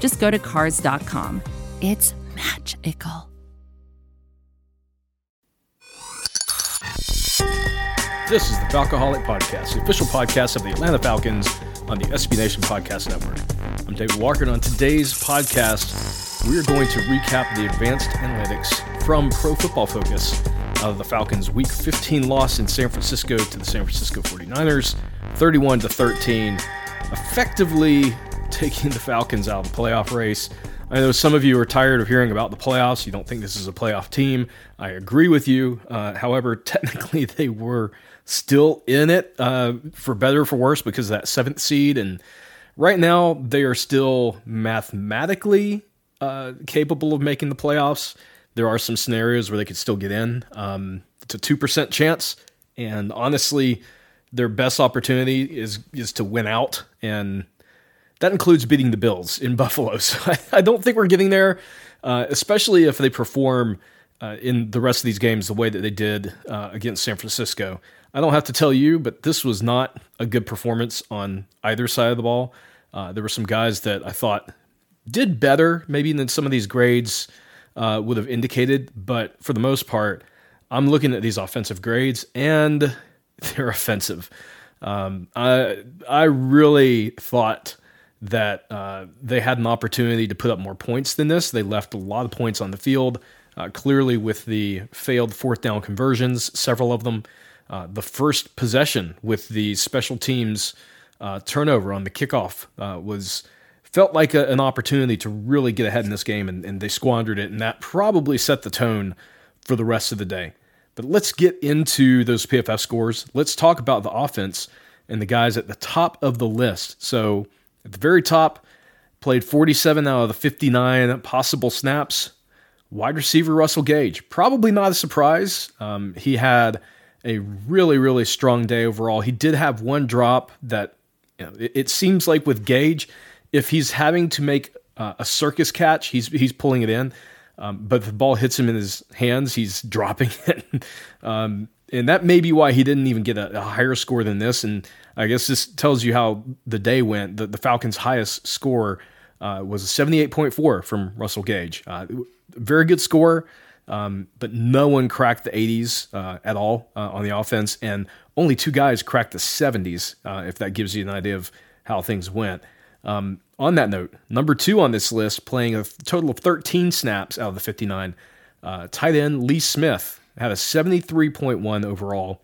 just go to Cars.com. It's magical. This is the Falcoholic Podcast, the official podcast of the Atlanta Falcons on the SB Nation Podcast Network. I'm David Walker, and on today's podcast, we are going to recap the advanced analytics from Pro Football Focus of the Falcons' Week 15 loss in San Francisco to the San Francisco 49ers, 31 to 13, effectively taking the Falcons out of the playoff race. I know some of you are tired of hearing about the playoffs. You don't think this is a playoff team. I agree with you. Uh, however, technically, they were still in it uh, for better or for worse because that seventh seed. And right now, they are still mathematically uh, capable of making the playoffs. There are some scenarios where they could still get in. Um, it's a 2% chance. And honestly, their best opportunity is is to win out and that includes beating the Bills in Buffalo. So I, I don't think we're getting there, uh, especially if they perform uh, in the rest of these games the way that they did uh, against San Francisco. I don't have to tell you, but this was not a good performance on either side of the ball. Uh, there were some guys that I thought did better, maybe than some of these grades uh, would have indicated, but for the most part, I'm looking at these offensive grades and they're offensive. Um, I I really thought that uh, they had an opportunity to put up more points than this. They left a lot of points on the field. Uh, clearly, with the failed fourth down conversions, several of them. Uh, the first possession with the special teams uh, turnover on the kickoff uh, was felt like a, an opportunity to really get ahead in this game, and, and they squandered it, and that probably set the tone for the rest of the day. But let's get into those PFF scores. Let's talk about the offense and the guys at the top of the list. So at the very top, played 47 out of the 59 possible snaps. Wide receiver Russell Gage. Probably not a surprise. Um, he had a really, really strong day overall. He did have one drop that you know, it, it, seems like with Gage, if he's having to make uh, a circus catch, he's he's pulling it in. Um, but if the ball hits him in his hands, he's dropping it. um, and that may be why he didn't even get a, a, higher score than this. And I guess this tells you how the day went. The, the Falcons' highest score uh, was a 78.4 from Russell Gage. Uh, very good score, um, but no one cracked the 80s uh, at all uh, on the offense, and only two guys cracked the 70s. Uh, if that gives you an idea of how things went. Um, on that note, number two on this list, playing a total of 13 snaps out of the 59, uh, tight end Lee Smith had a 73.1 overall.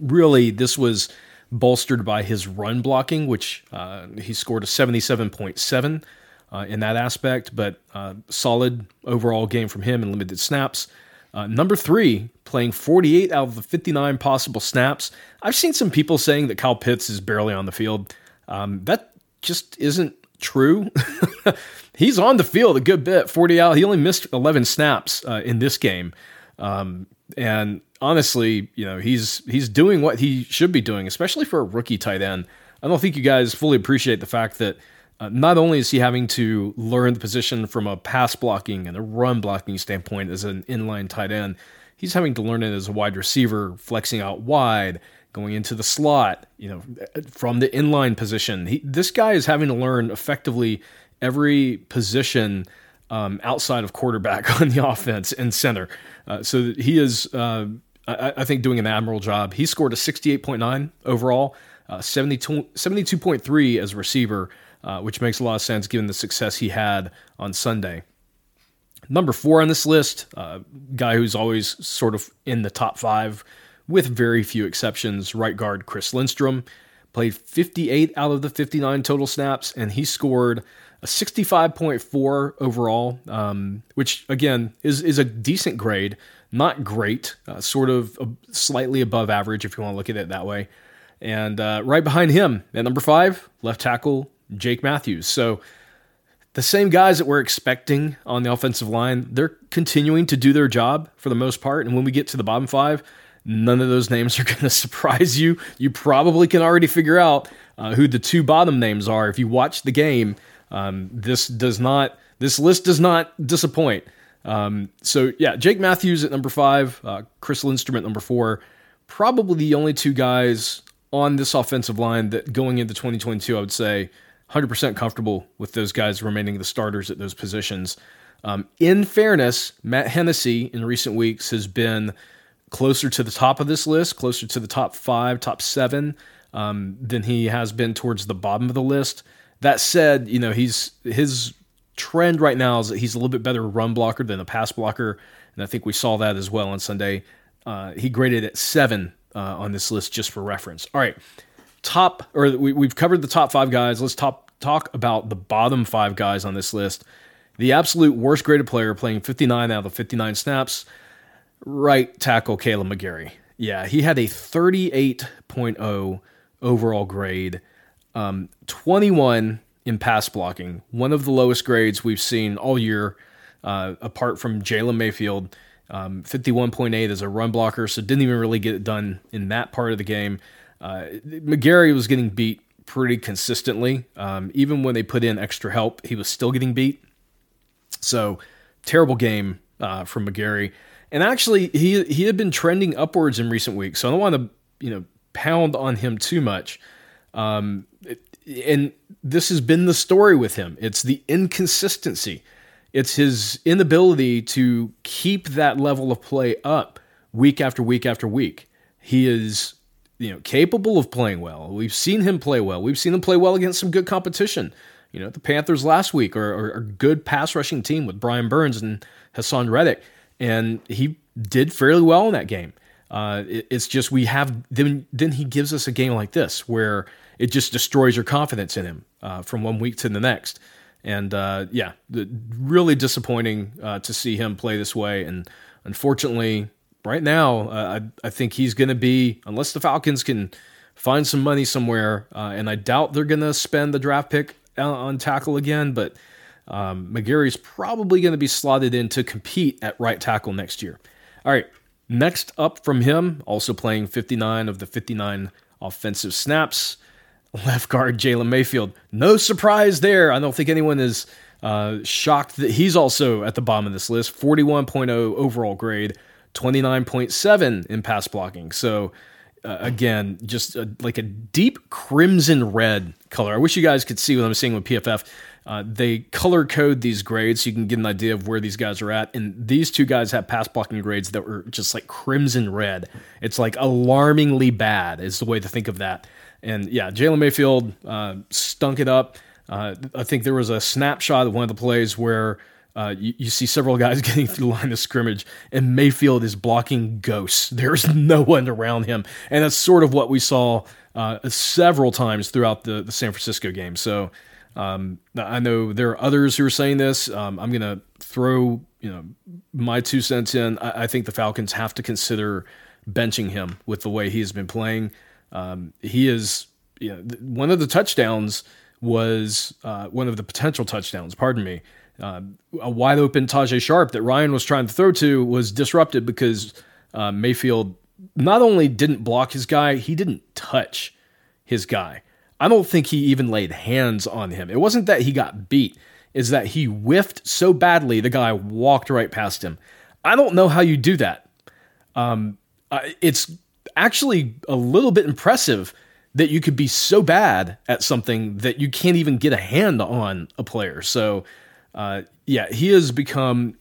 Really, this was bolstered by his run blocking, which uh, he scored a 77.7 uh, in that aspect, but uh, solid overall game from him in limited snaps. Uh, number three, playing 48 out of the 59 possible snaps. I've seen some people saying that Kyle Pitts is barely on the field. Um, that just isn't true. He's on the field a good bit, 40 out. He only missed 11 snaps uh, in this game. Um, and honestly, you know, he's he's doing what he should be doing, especially for a rookie tight end. I don't think you guys fully appreciate the fact that uh, not only is he having to learn the position from a pass blocking and a run blocking standpoint as an inline tight end, he's having to learn it as a wide receiver, flexing out wide, going into the slot, you know, from the inline position. He, this guy is having to learn effectively every position um, outside of quarterback on the offense and center. Uh, so he is, uh, I, I, think, doing an admirable job. He scored a 68.9 overall, uh, 72, 72.3 as a receiver. uh, which makes a lot of sense given the success he had on Sunday. Number four on this list, uh, guy who's always sort of in the top five with very few exceptions, right guard Chris Lindstrom. Played 58 out of the 59 total snaps, and he scored a 65.4 overall, um, which again is is a decent grade, not great, uh, sort of slightly above average if you want to look at it that way. And uh, right behind him at number five, left tackle Jake Matthews. So the same guys that we're expecting on the offensive line, they're continuing to do their job for the most part. And when we get to the bottom five, none of those names are going to surprise you. You probably can already figure out uh, who the two bottom names are if you watch the game. Um, this does not. This list does not disappoint. Um, so yeah, Jake Matthews at number five, uh, Chris Lindstrom at number four, probably the only two guys on this offensive line that going into 2022, I would say 100% comfortable with those guys remaining the starters at those positions. Um, in fairness, Matt Hennessy in recent weeks has been closer to the top of this list, closer to the top five, top seven um, than he has been towards the bottom of the list. That said, you know he's his trend right now is that he's a little bit better run blocker than a pass blocker, and I think we saw that as well on Sunday. Uh, he graded at seven uh, on this list just for reference. All right, top or we, we've covered the top five guys. Let's top talk about the bottom five guys on this list. The absolute worst graded player playing 59 out of the 59 snaps right tackle Kaleb McGary. Yeah, he had a 38.0 overall grade, um, 21 in pass blocking, one of the lowest grades we've seen all year, uh, apart from Jalen Mayfield. Um, 51.8 as a run blocker, so didn't even really get it done in that part of the game. Uh, McGary was getting beat pretty consistently. Um, even when they put in extra help, he was still getting beat. So terrible game uh, from McGary. And actually, he he had been trending upwards in recent weeks, so I don't want to you know pound on him too much. Um, and this has been the story with him. It's the inconsistency. It's his inability to keep that level of play up week after week after week. He is, you know, capable of playing well. We've seen him play well. We've seen him play well against some good competition. You know, the Panthers last week are, are a good pass rushing team with Brian Burns and Haason Reddick and he did fairly well in that game. Uh, it, it's just we have then then he gives us a game like this where it just destroys your confidence in him uh, from one week to the next. And uh, yeah, the, really disappointing uh, to see him play this way. And unfortunately, right now, uh, I, I think he's going to be unless the Falcons can find some money somewhere, uh, and I doubt they're going to spend the draft pick on tackle again, but um, McGary's probably going to be slotted in to compete at right tackle next year. All right, next up from him, also playing 59 of the 59 offensive snaps, left guard Jalen Mayfield. No surprise there. I don't think anyone is uh, shocked that he's also at the bottom of this list. 41.0 overall grade, 29.7 in pass blocking. So, uh, again, just a, like a deep crimson red color. I wish you guys could see what I'm seeing with PFF. Uh, they color code these grades so you can get an idea of where these guys are at. And these two guys have pass blocking grades that were just like crimson red. It's like alarmingly bad, is the way to think of that. And yeah, Jalen Mayfield uh, stunk it up. Uh, I think there was a snapshot of one of the plays where uh, you, you, see several guys getting through the line of scrimmage, and Mayfield is blocking ghosts. There's no one around him, and that's sort of what we saw uh, several times throughout the, the San Francisco game. So um, I know there are others who are saying this. Um, I'm going to throw you know my two cents in. I, I, think the Falcons have to consider benching him with the way he has been playing. Um, he is you know, one of the touchdowns was uh, one of the potential touchdowns. Pardon me. Uh, a wide open Tajae Sharpe that Ryan was trying to throw to was disrupted because uh, Mayfield not only didn't block his guy, he didn't touch his guy. I don't think he even laid hands on him. It wasn't that he got beat, is that he whiffed so badly the guy walked right past him. I don't know how you do that. Um, uh, it's actually a little bit impressive that you could be so bad at something that you can't even get a hand on a player. So, uh, yeah, he has become,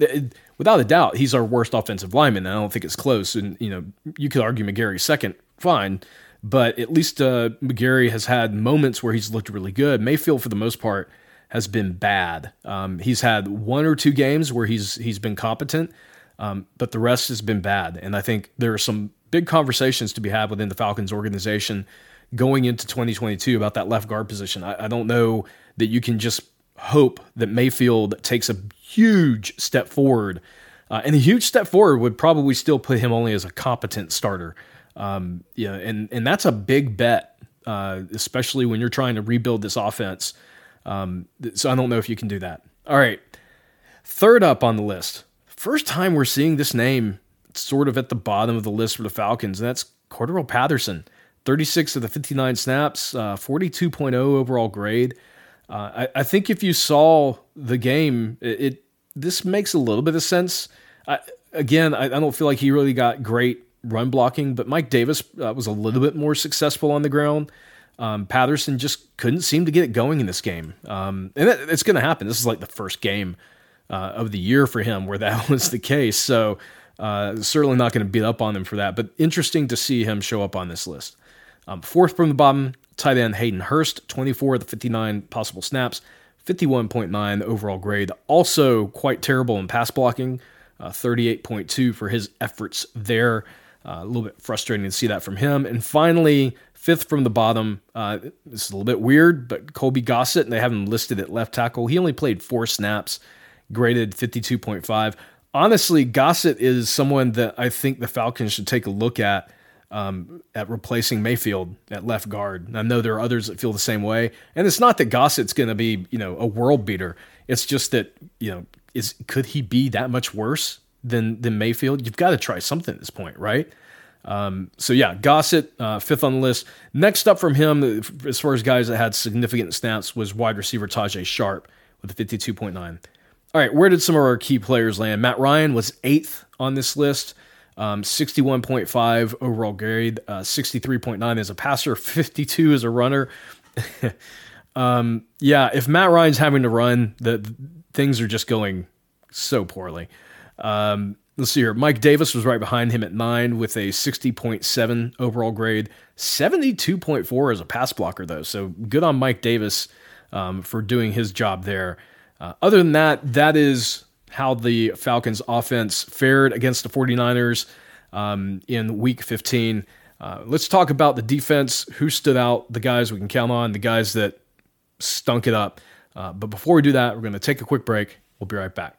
without a doubt, he's our worst offensive lineman. I don't think it's close. And, you know, you could argue McGary's second, fine. But at least uh, McGary has had moments where he's looked really good. Mayfield, for the most part, has been bad. Um, he's had one or two games where he's he's been competent, um, but the rest has been bad. And I think there are some big conversations to be had within the Falcons organization going into 2022 about that left guard position. I, I don't know that you can just hope that Mayfield takes a huge step forward. Uh, and a huge step forward would probably still put him only as a competent starter. Um, yeah, and and that's a big bet, uh, especially when you're trying to rebuild this offense. Um, so I don't know if you can do that. All right, third up on the list. First time we're seeing this name sort of at the bottom of the list for the Falcons, and that's Cordarrelle Patterson. 36 of the 59 snaps, uh, 42.0 overall grade. Uh, I, I, think if you saw the game, it, it, this makes a little bit of sense. I, again, I, I, don't feel like he really got great run blocking, but Mike Davis uh, was a little bit more successful on the ground. Um, Patterson just couldn't seem to get it going in this game, um, and it, it's going to happen. This is like the first game uh, of the year for him where that was the case. So uh, certainly not going to beat up on him for that. But interesting to see him show up on this list. Um, fourth from the bottom, tight end Hayden Hurst, 24 of the 59 possible snaps, 51.9 overall grade. Also quite terrible in pass blocking, uh, 38.2 for his efforts there. Uh, a little bit frustrating to see that from him. And finally, fifth from the bottom, uh, this is a little bit weird, but Colby Gossett, and they have him listed at left tackle. He only played four snaps, graded 52.5. Honestly, Gossett is someone that I think the Falcons should take a look at um, at replacing Mayfield at left guard. I know there are others that feel the same way, and it's not that Gossett's going to be you know a world beater. It's just that you know is could he be that much worse than than Mayfield? You've got to try something at this point, right? Um, so yeah, Gossett uh, fifth on the list. Next up from him, as far as guys that had significant snaps, was wide receiver Tajae Sharpe with a fifty-two point nine. All right, where did some of our key players land? Matt Ryan was eighth on this list. Um, 61.5 overall grade, uh, 63.9 as a passer, 52 as a runner. um, yeah, if Matt Ryan's having to run, the, the things are just going so poorly. Um, let's see here. Mike Davis was right behind him at nine with a 60.7 overall grade, 72.4 as a pass blocker, though. So good on Mike Davis um, for doing his job there. Uh, other than that, that is how the Falcons offense fared against the 49ers um, in week 15. Uh, let's talk about the defense, who stood out, the guys we can count on, the guys that stunk it up. Uh, but before we do that, we're going to take a quick break. We'll be right back.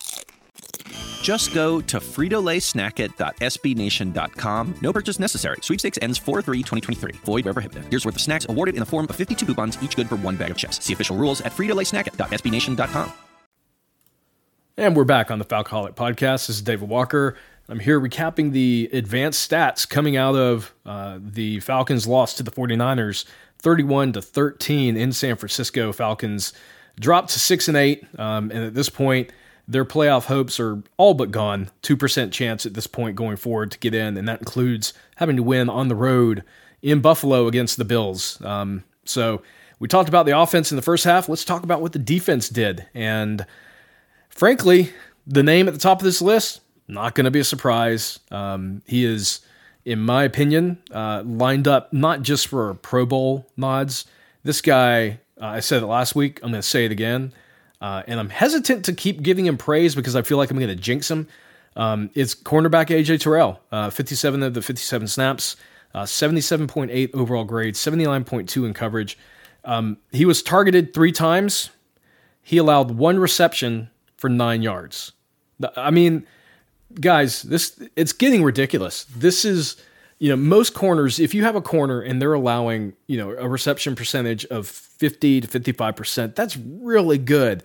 Just go to fritolaysnackit.sbnation.com. No purchase necessary. Sweepstakes ends 4-3-2023. Void where prohibited. Here's worth of snacks awarded in the form of 52 coupons, each good for one bag of chips. See official rules at fritolaysnackit.sbnation.com. And we're back on the Falcoholic Podcast. This is David Walker. I'm here recapping the advanced stats coming out of uh, the Falcons' loss to the 49ers, 31 to 13 in San Francisco. Falcons dropped to six and eight, um, and at this point, their playoff hopes are all but gone. 2% chance at this point going forward to get in, and that includes having to win on the road in Buffalo against the Bills. Um, so we talked about the offense in the first half. Let's talk about what the defense did. And frankly, the name at the top of this list, not going to be a surprise. Um, he is, in my opinion, uh, lined up not just for Pro Bowl nods. This guy, uh, I said it last week, I'm going to say it again. Uh, and I'm hesitant to keep giving him praise because I feel like I'm going to jinx him. Um, it's cornerback AJ Terrell, uh, 57 of the 57 snaps, uh, 77.8 overall grade, 79.2 in coverage. Um, he was targeted three times. He allowed one reception for nine yards. I mean, guys, this it's getting ridiculous. This is you know most corners. If you have a corner and they're allowing you know a reception percentage of fifty to fifty five percent, that's really good.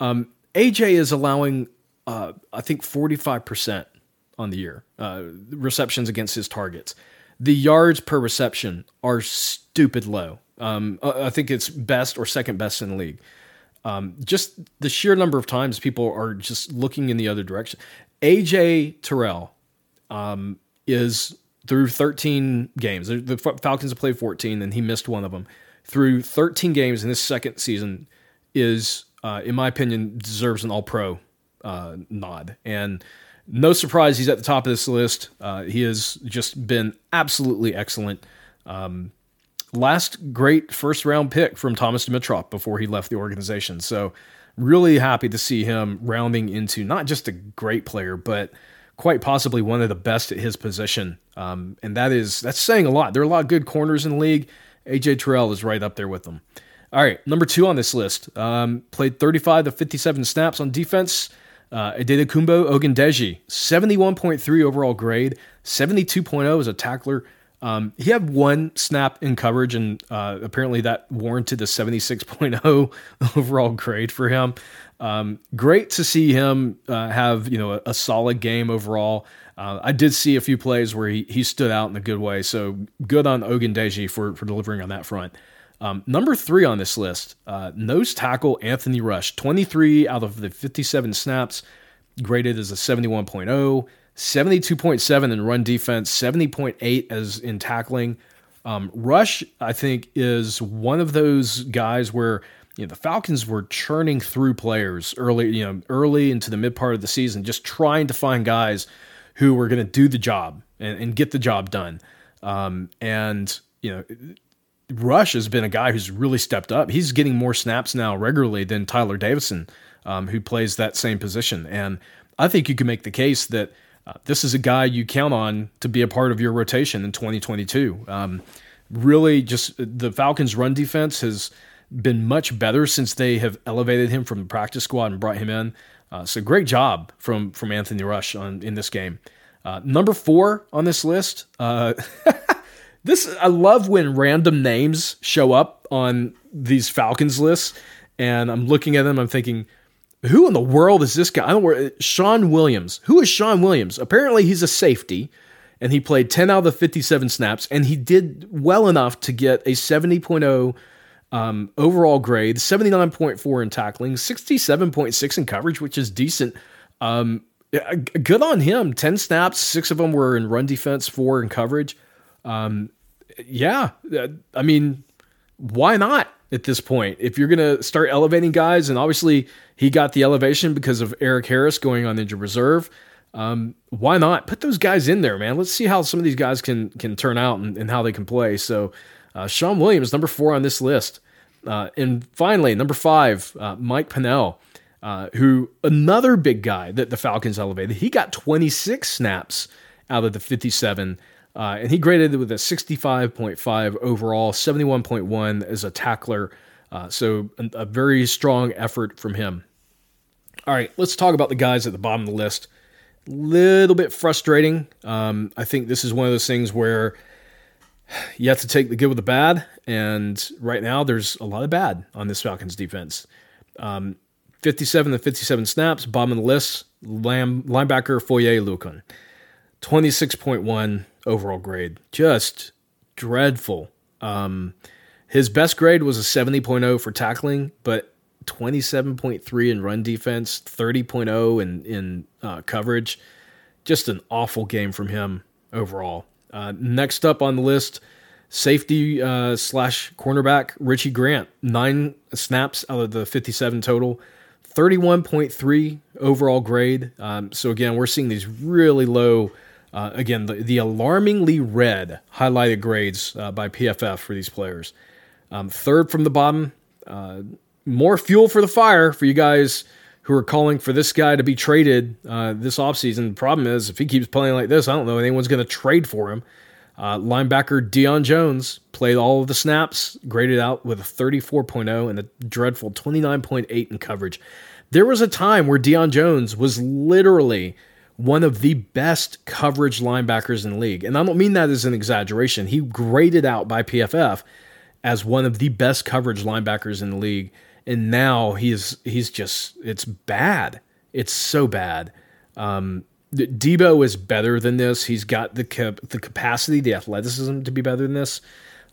Um, AJ is allowing uh, I think forty five percent on the year uh, receptions against his targets. The yards per reception are stupid low. Um, I think it's best or second best in the league. Um, just the sheer number of times people are just looking in the other direction. AJ Terrell um, is through 13 games. The Falcons have played 14, and he missed one of them. Through 13 games in this second season, is uh, in my opinion deserves an All Pro uh, nod. And no surprise, he's at the top of this list. Uh, he has just been absolutely excellent. Um, last great first round pick from Thomas Dimitroff before he left the organization. So, really happy to see him rounding into not just a great player, but quite possibly one of the best at his position. Um, and that is that's saying a lot. There are a lot of good corners in the league. AJ Terrell is right up there with them. All right, number two on this list. Um, played 35 to 57 snaps on defense. Uh, Kumbo Ogundeji, 71.3 overall grade, 72.0 as a tackler. Um, he had one snap in coverage, and uh, apparently that warranted a 76.0 overall grade for him. Um, great to see him uh, have you know a, a solid game overall. Uh, I did see a few plays where he, he stood out in a good way, so good on Ogundeji for for delivering on that front. Um, number three on this list, uh, nose tackle Anthony Rush, 23 out of the 57 snaps, graded as a 71.0. 72.7 in run defense, 70.8 as in tackling. Um, Rush, I think, is one of those guys where you know the Falcons were churning through players early, you know, early into the mid part of the season, just trying to find guys who were going to do the job and, and, get the job done. Um, and you know, Rush has been a guy who's really stepped up. He's getting more snaps now regularly than Tyler Davison, um, who plays that same position. And I think you can make the case that this is a guy you count on to be a part of your rotation in 2022. Um, really, just the Falcons' run defense has been much better since they have elevated him from the practice squad and brought him in. Uh, so great job from from Anthony Rush on in this game. Uh, number four on this list. Uh, this I love when random names show up on these Falcons lists, and I'm looking at them. I'm thinking, who in the world is this guy? I don't know. Shawn Williams. Who is Shawn Williams? Apparently, he's a safety, and he played 10 out of the 57 snaps, and he did well enough to get a 70.0 um, overall grade, 79.4 in tackling, 67.6 in coverage, which is decent. Um, good on him. 10 snaps, six of them were in run defense, four in coverage. Um, yeah, uh, I mean, why not? At this point. If you're going to start elevating guys, and obviously he got the elevation because of Erik Harris going on injured reserve, um, why not put those guys in there, man? Let's see how some of these guys can can turn out and, and how they can play. So, uh, Shawn Williams, number four on this list, uh, and finally number five, uh, Mike Pennel. Uh, who another big guy that the Falcons elevated? He got 26 snaps out of the 57 uh, and he graded with a 65.5 overall, 71.1 as a tackler. Uh, so a, a, very strong effort from him. All right, let's talk about the guys at the bottom of the list. Little bit frustrating. Um, I think this is one of those things where you have to take the good with the bad, and right now there's a lot of bad on this Falcons defense. Um, 57 to 57 snaps, bottom of the list. Linebacker Foye Oluokun, 26.1 overall grade. Just dreadful. Um, his best grade was a 70.0 for tackling, but 27.3 in run defense, 30.0 in in uh, coverage. Just an awful game from him overall. Uh, next up on the list, safety uh, slash cornerback Richie Grant, nine snaps out of the 57 total, 31.3 overall grade. Um, so again, we're seeing these really low uh, again, the, the, alarmingly red highlighted grades uh, by PFF for these players. Um, third from the bottom, uh, more fuel for the fire for you guys who are calling for this guy to be traded uh, this offseason. The problem is, if he keeps playing like this, I don't know anyone's going to trade for him. Uh, linebacker Deion Jones played all of the snaps, graded out with a 34.0 and a dreadful 29.8 in coverage. There was a time where Deion Jones was literally one of the best coverage linebackers in the league. And I don't mean that as an exaggeration. He graded out by PFF as one of the best coverage linebackers in the league. And now he's he's just it's bad. It's so bad. Um, Deebo is better than this. He's got the cap- the capacity, the athleticism to be better than this.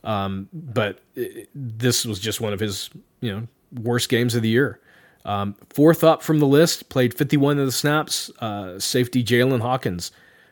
Um, but it, this was just one of his you know worst games of the year. Um, fourth up from the list, played 51 of the snaps. Uh, safety Jaylinn Hawkins,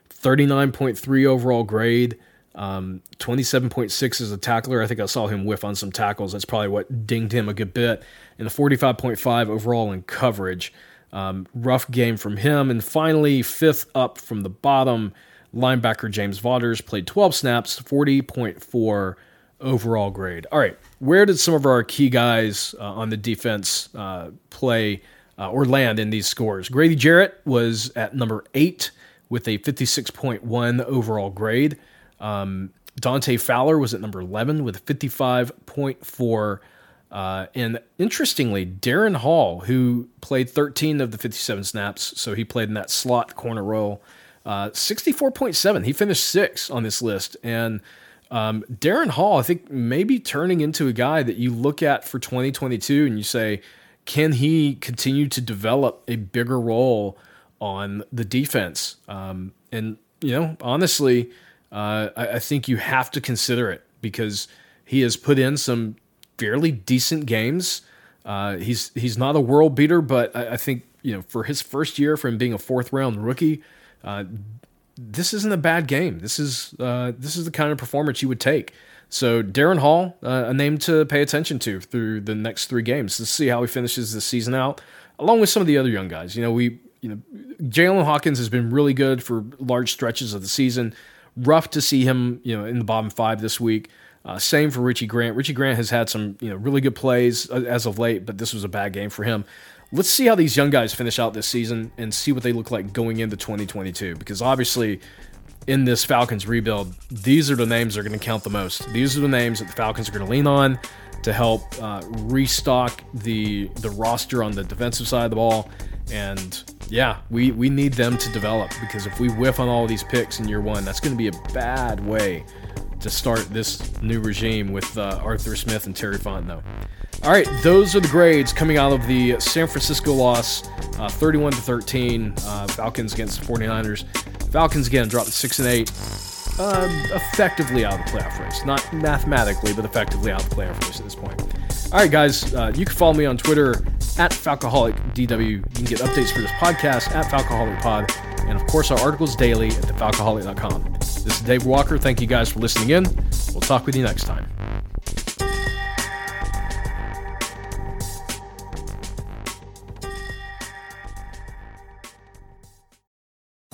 39.3 overall grade, um, 27.6 as a tackler. I think I saw him whiff on some tackles. That's probably what dinged him a good bit. And a 45.5 overall in coverage. Um, rough game from him. And finally, fifth up from the bottom, linebacker James Vaughters played 12 snaps, 40.4 overall grade. All right, where did some of our key guys uh, on the defense uh, play uh, or land in these scores? Grady Jarrett was at number eight with a 56.1 overall grade. Um, Dante Fowler was at number 11 with a 55.4 uh, and interestingly, Darren Hall, who played 13 of the 57 snaps, so he played in that slot corner role, uh, 64.7. He finished sixth on this list. And um, Darren Hall, I think, maybe turning into a guy that you look at for 2022 and you say, can he continue to develop a bigger role on the defense? Um, and, you know, honestly, uh, I, I think you have to consider it because he has put in some fairly decent games. Uh, he's he's not a world beater, but I, I, think you know for his first year, from being a fourth round rookie, uh, this isn't a bad game. This is uh, this is the kind of performance you would take. So Darren Hall, uh, a name to pay attention to through the next three games to see how he finishes the season out, along with some of the other young guys. You know, we you know Jaylinn Hawkins has been really good for large stretches of the season. Rough to see him, you know, in the bottom five this week. Uh, same for Richie Grant. Richie Grant has had some you know really good plays uh, as of late, but this was a bad game for him. Let's see how these young guys finish out this season and see what they look like going into 2022. Because obviously, in this Falcons rebuild, these are the names that are going to count the most. These are the names that the Falcons are going to lean on to help uh, restock the the roster on the defensive side of the ball. And yeah, we we need them to develop because if we whiff on all these picks in year one, that's going to be a bad way to start this new regime with uh, Arthur Smith and Terry Fontenot. All right, those are the grades coming out of the San Francisco loss, uh, 31 to 13, uh, Falcons against the 49ers. Falcons again dropped six and eight, um, effectively out of the playoff race. Not mathematically, but effectively out of the playoff race at this point. All right, guys, uh, you can follow me on Twitter at FalcoholicDW. You can get updates for this podcast at FalcoholicPod, and of course, our articles daily at thefalcoholic.com. This is Dave Walker. Thank you guys for listening in. We'll talk with you next time.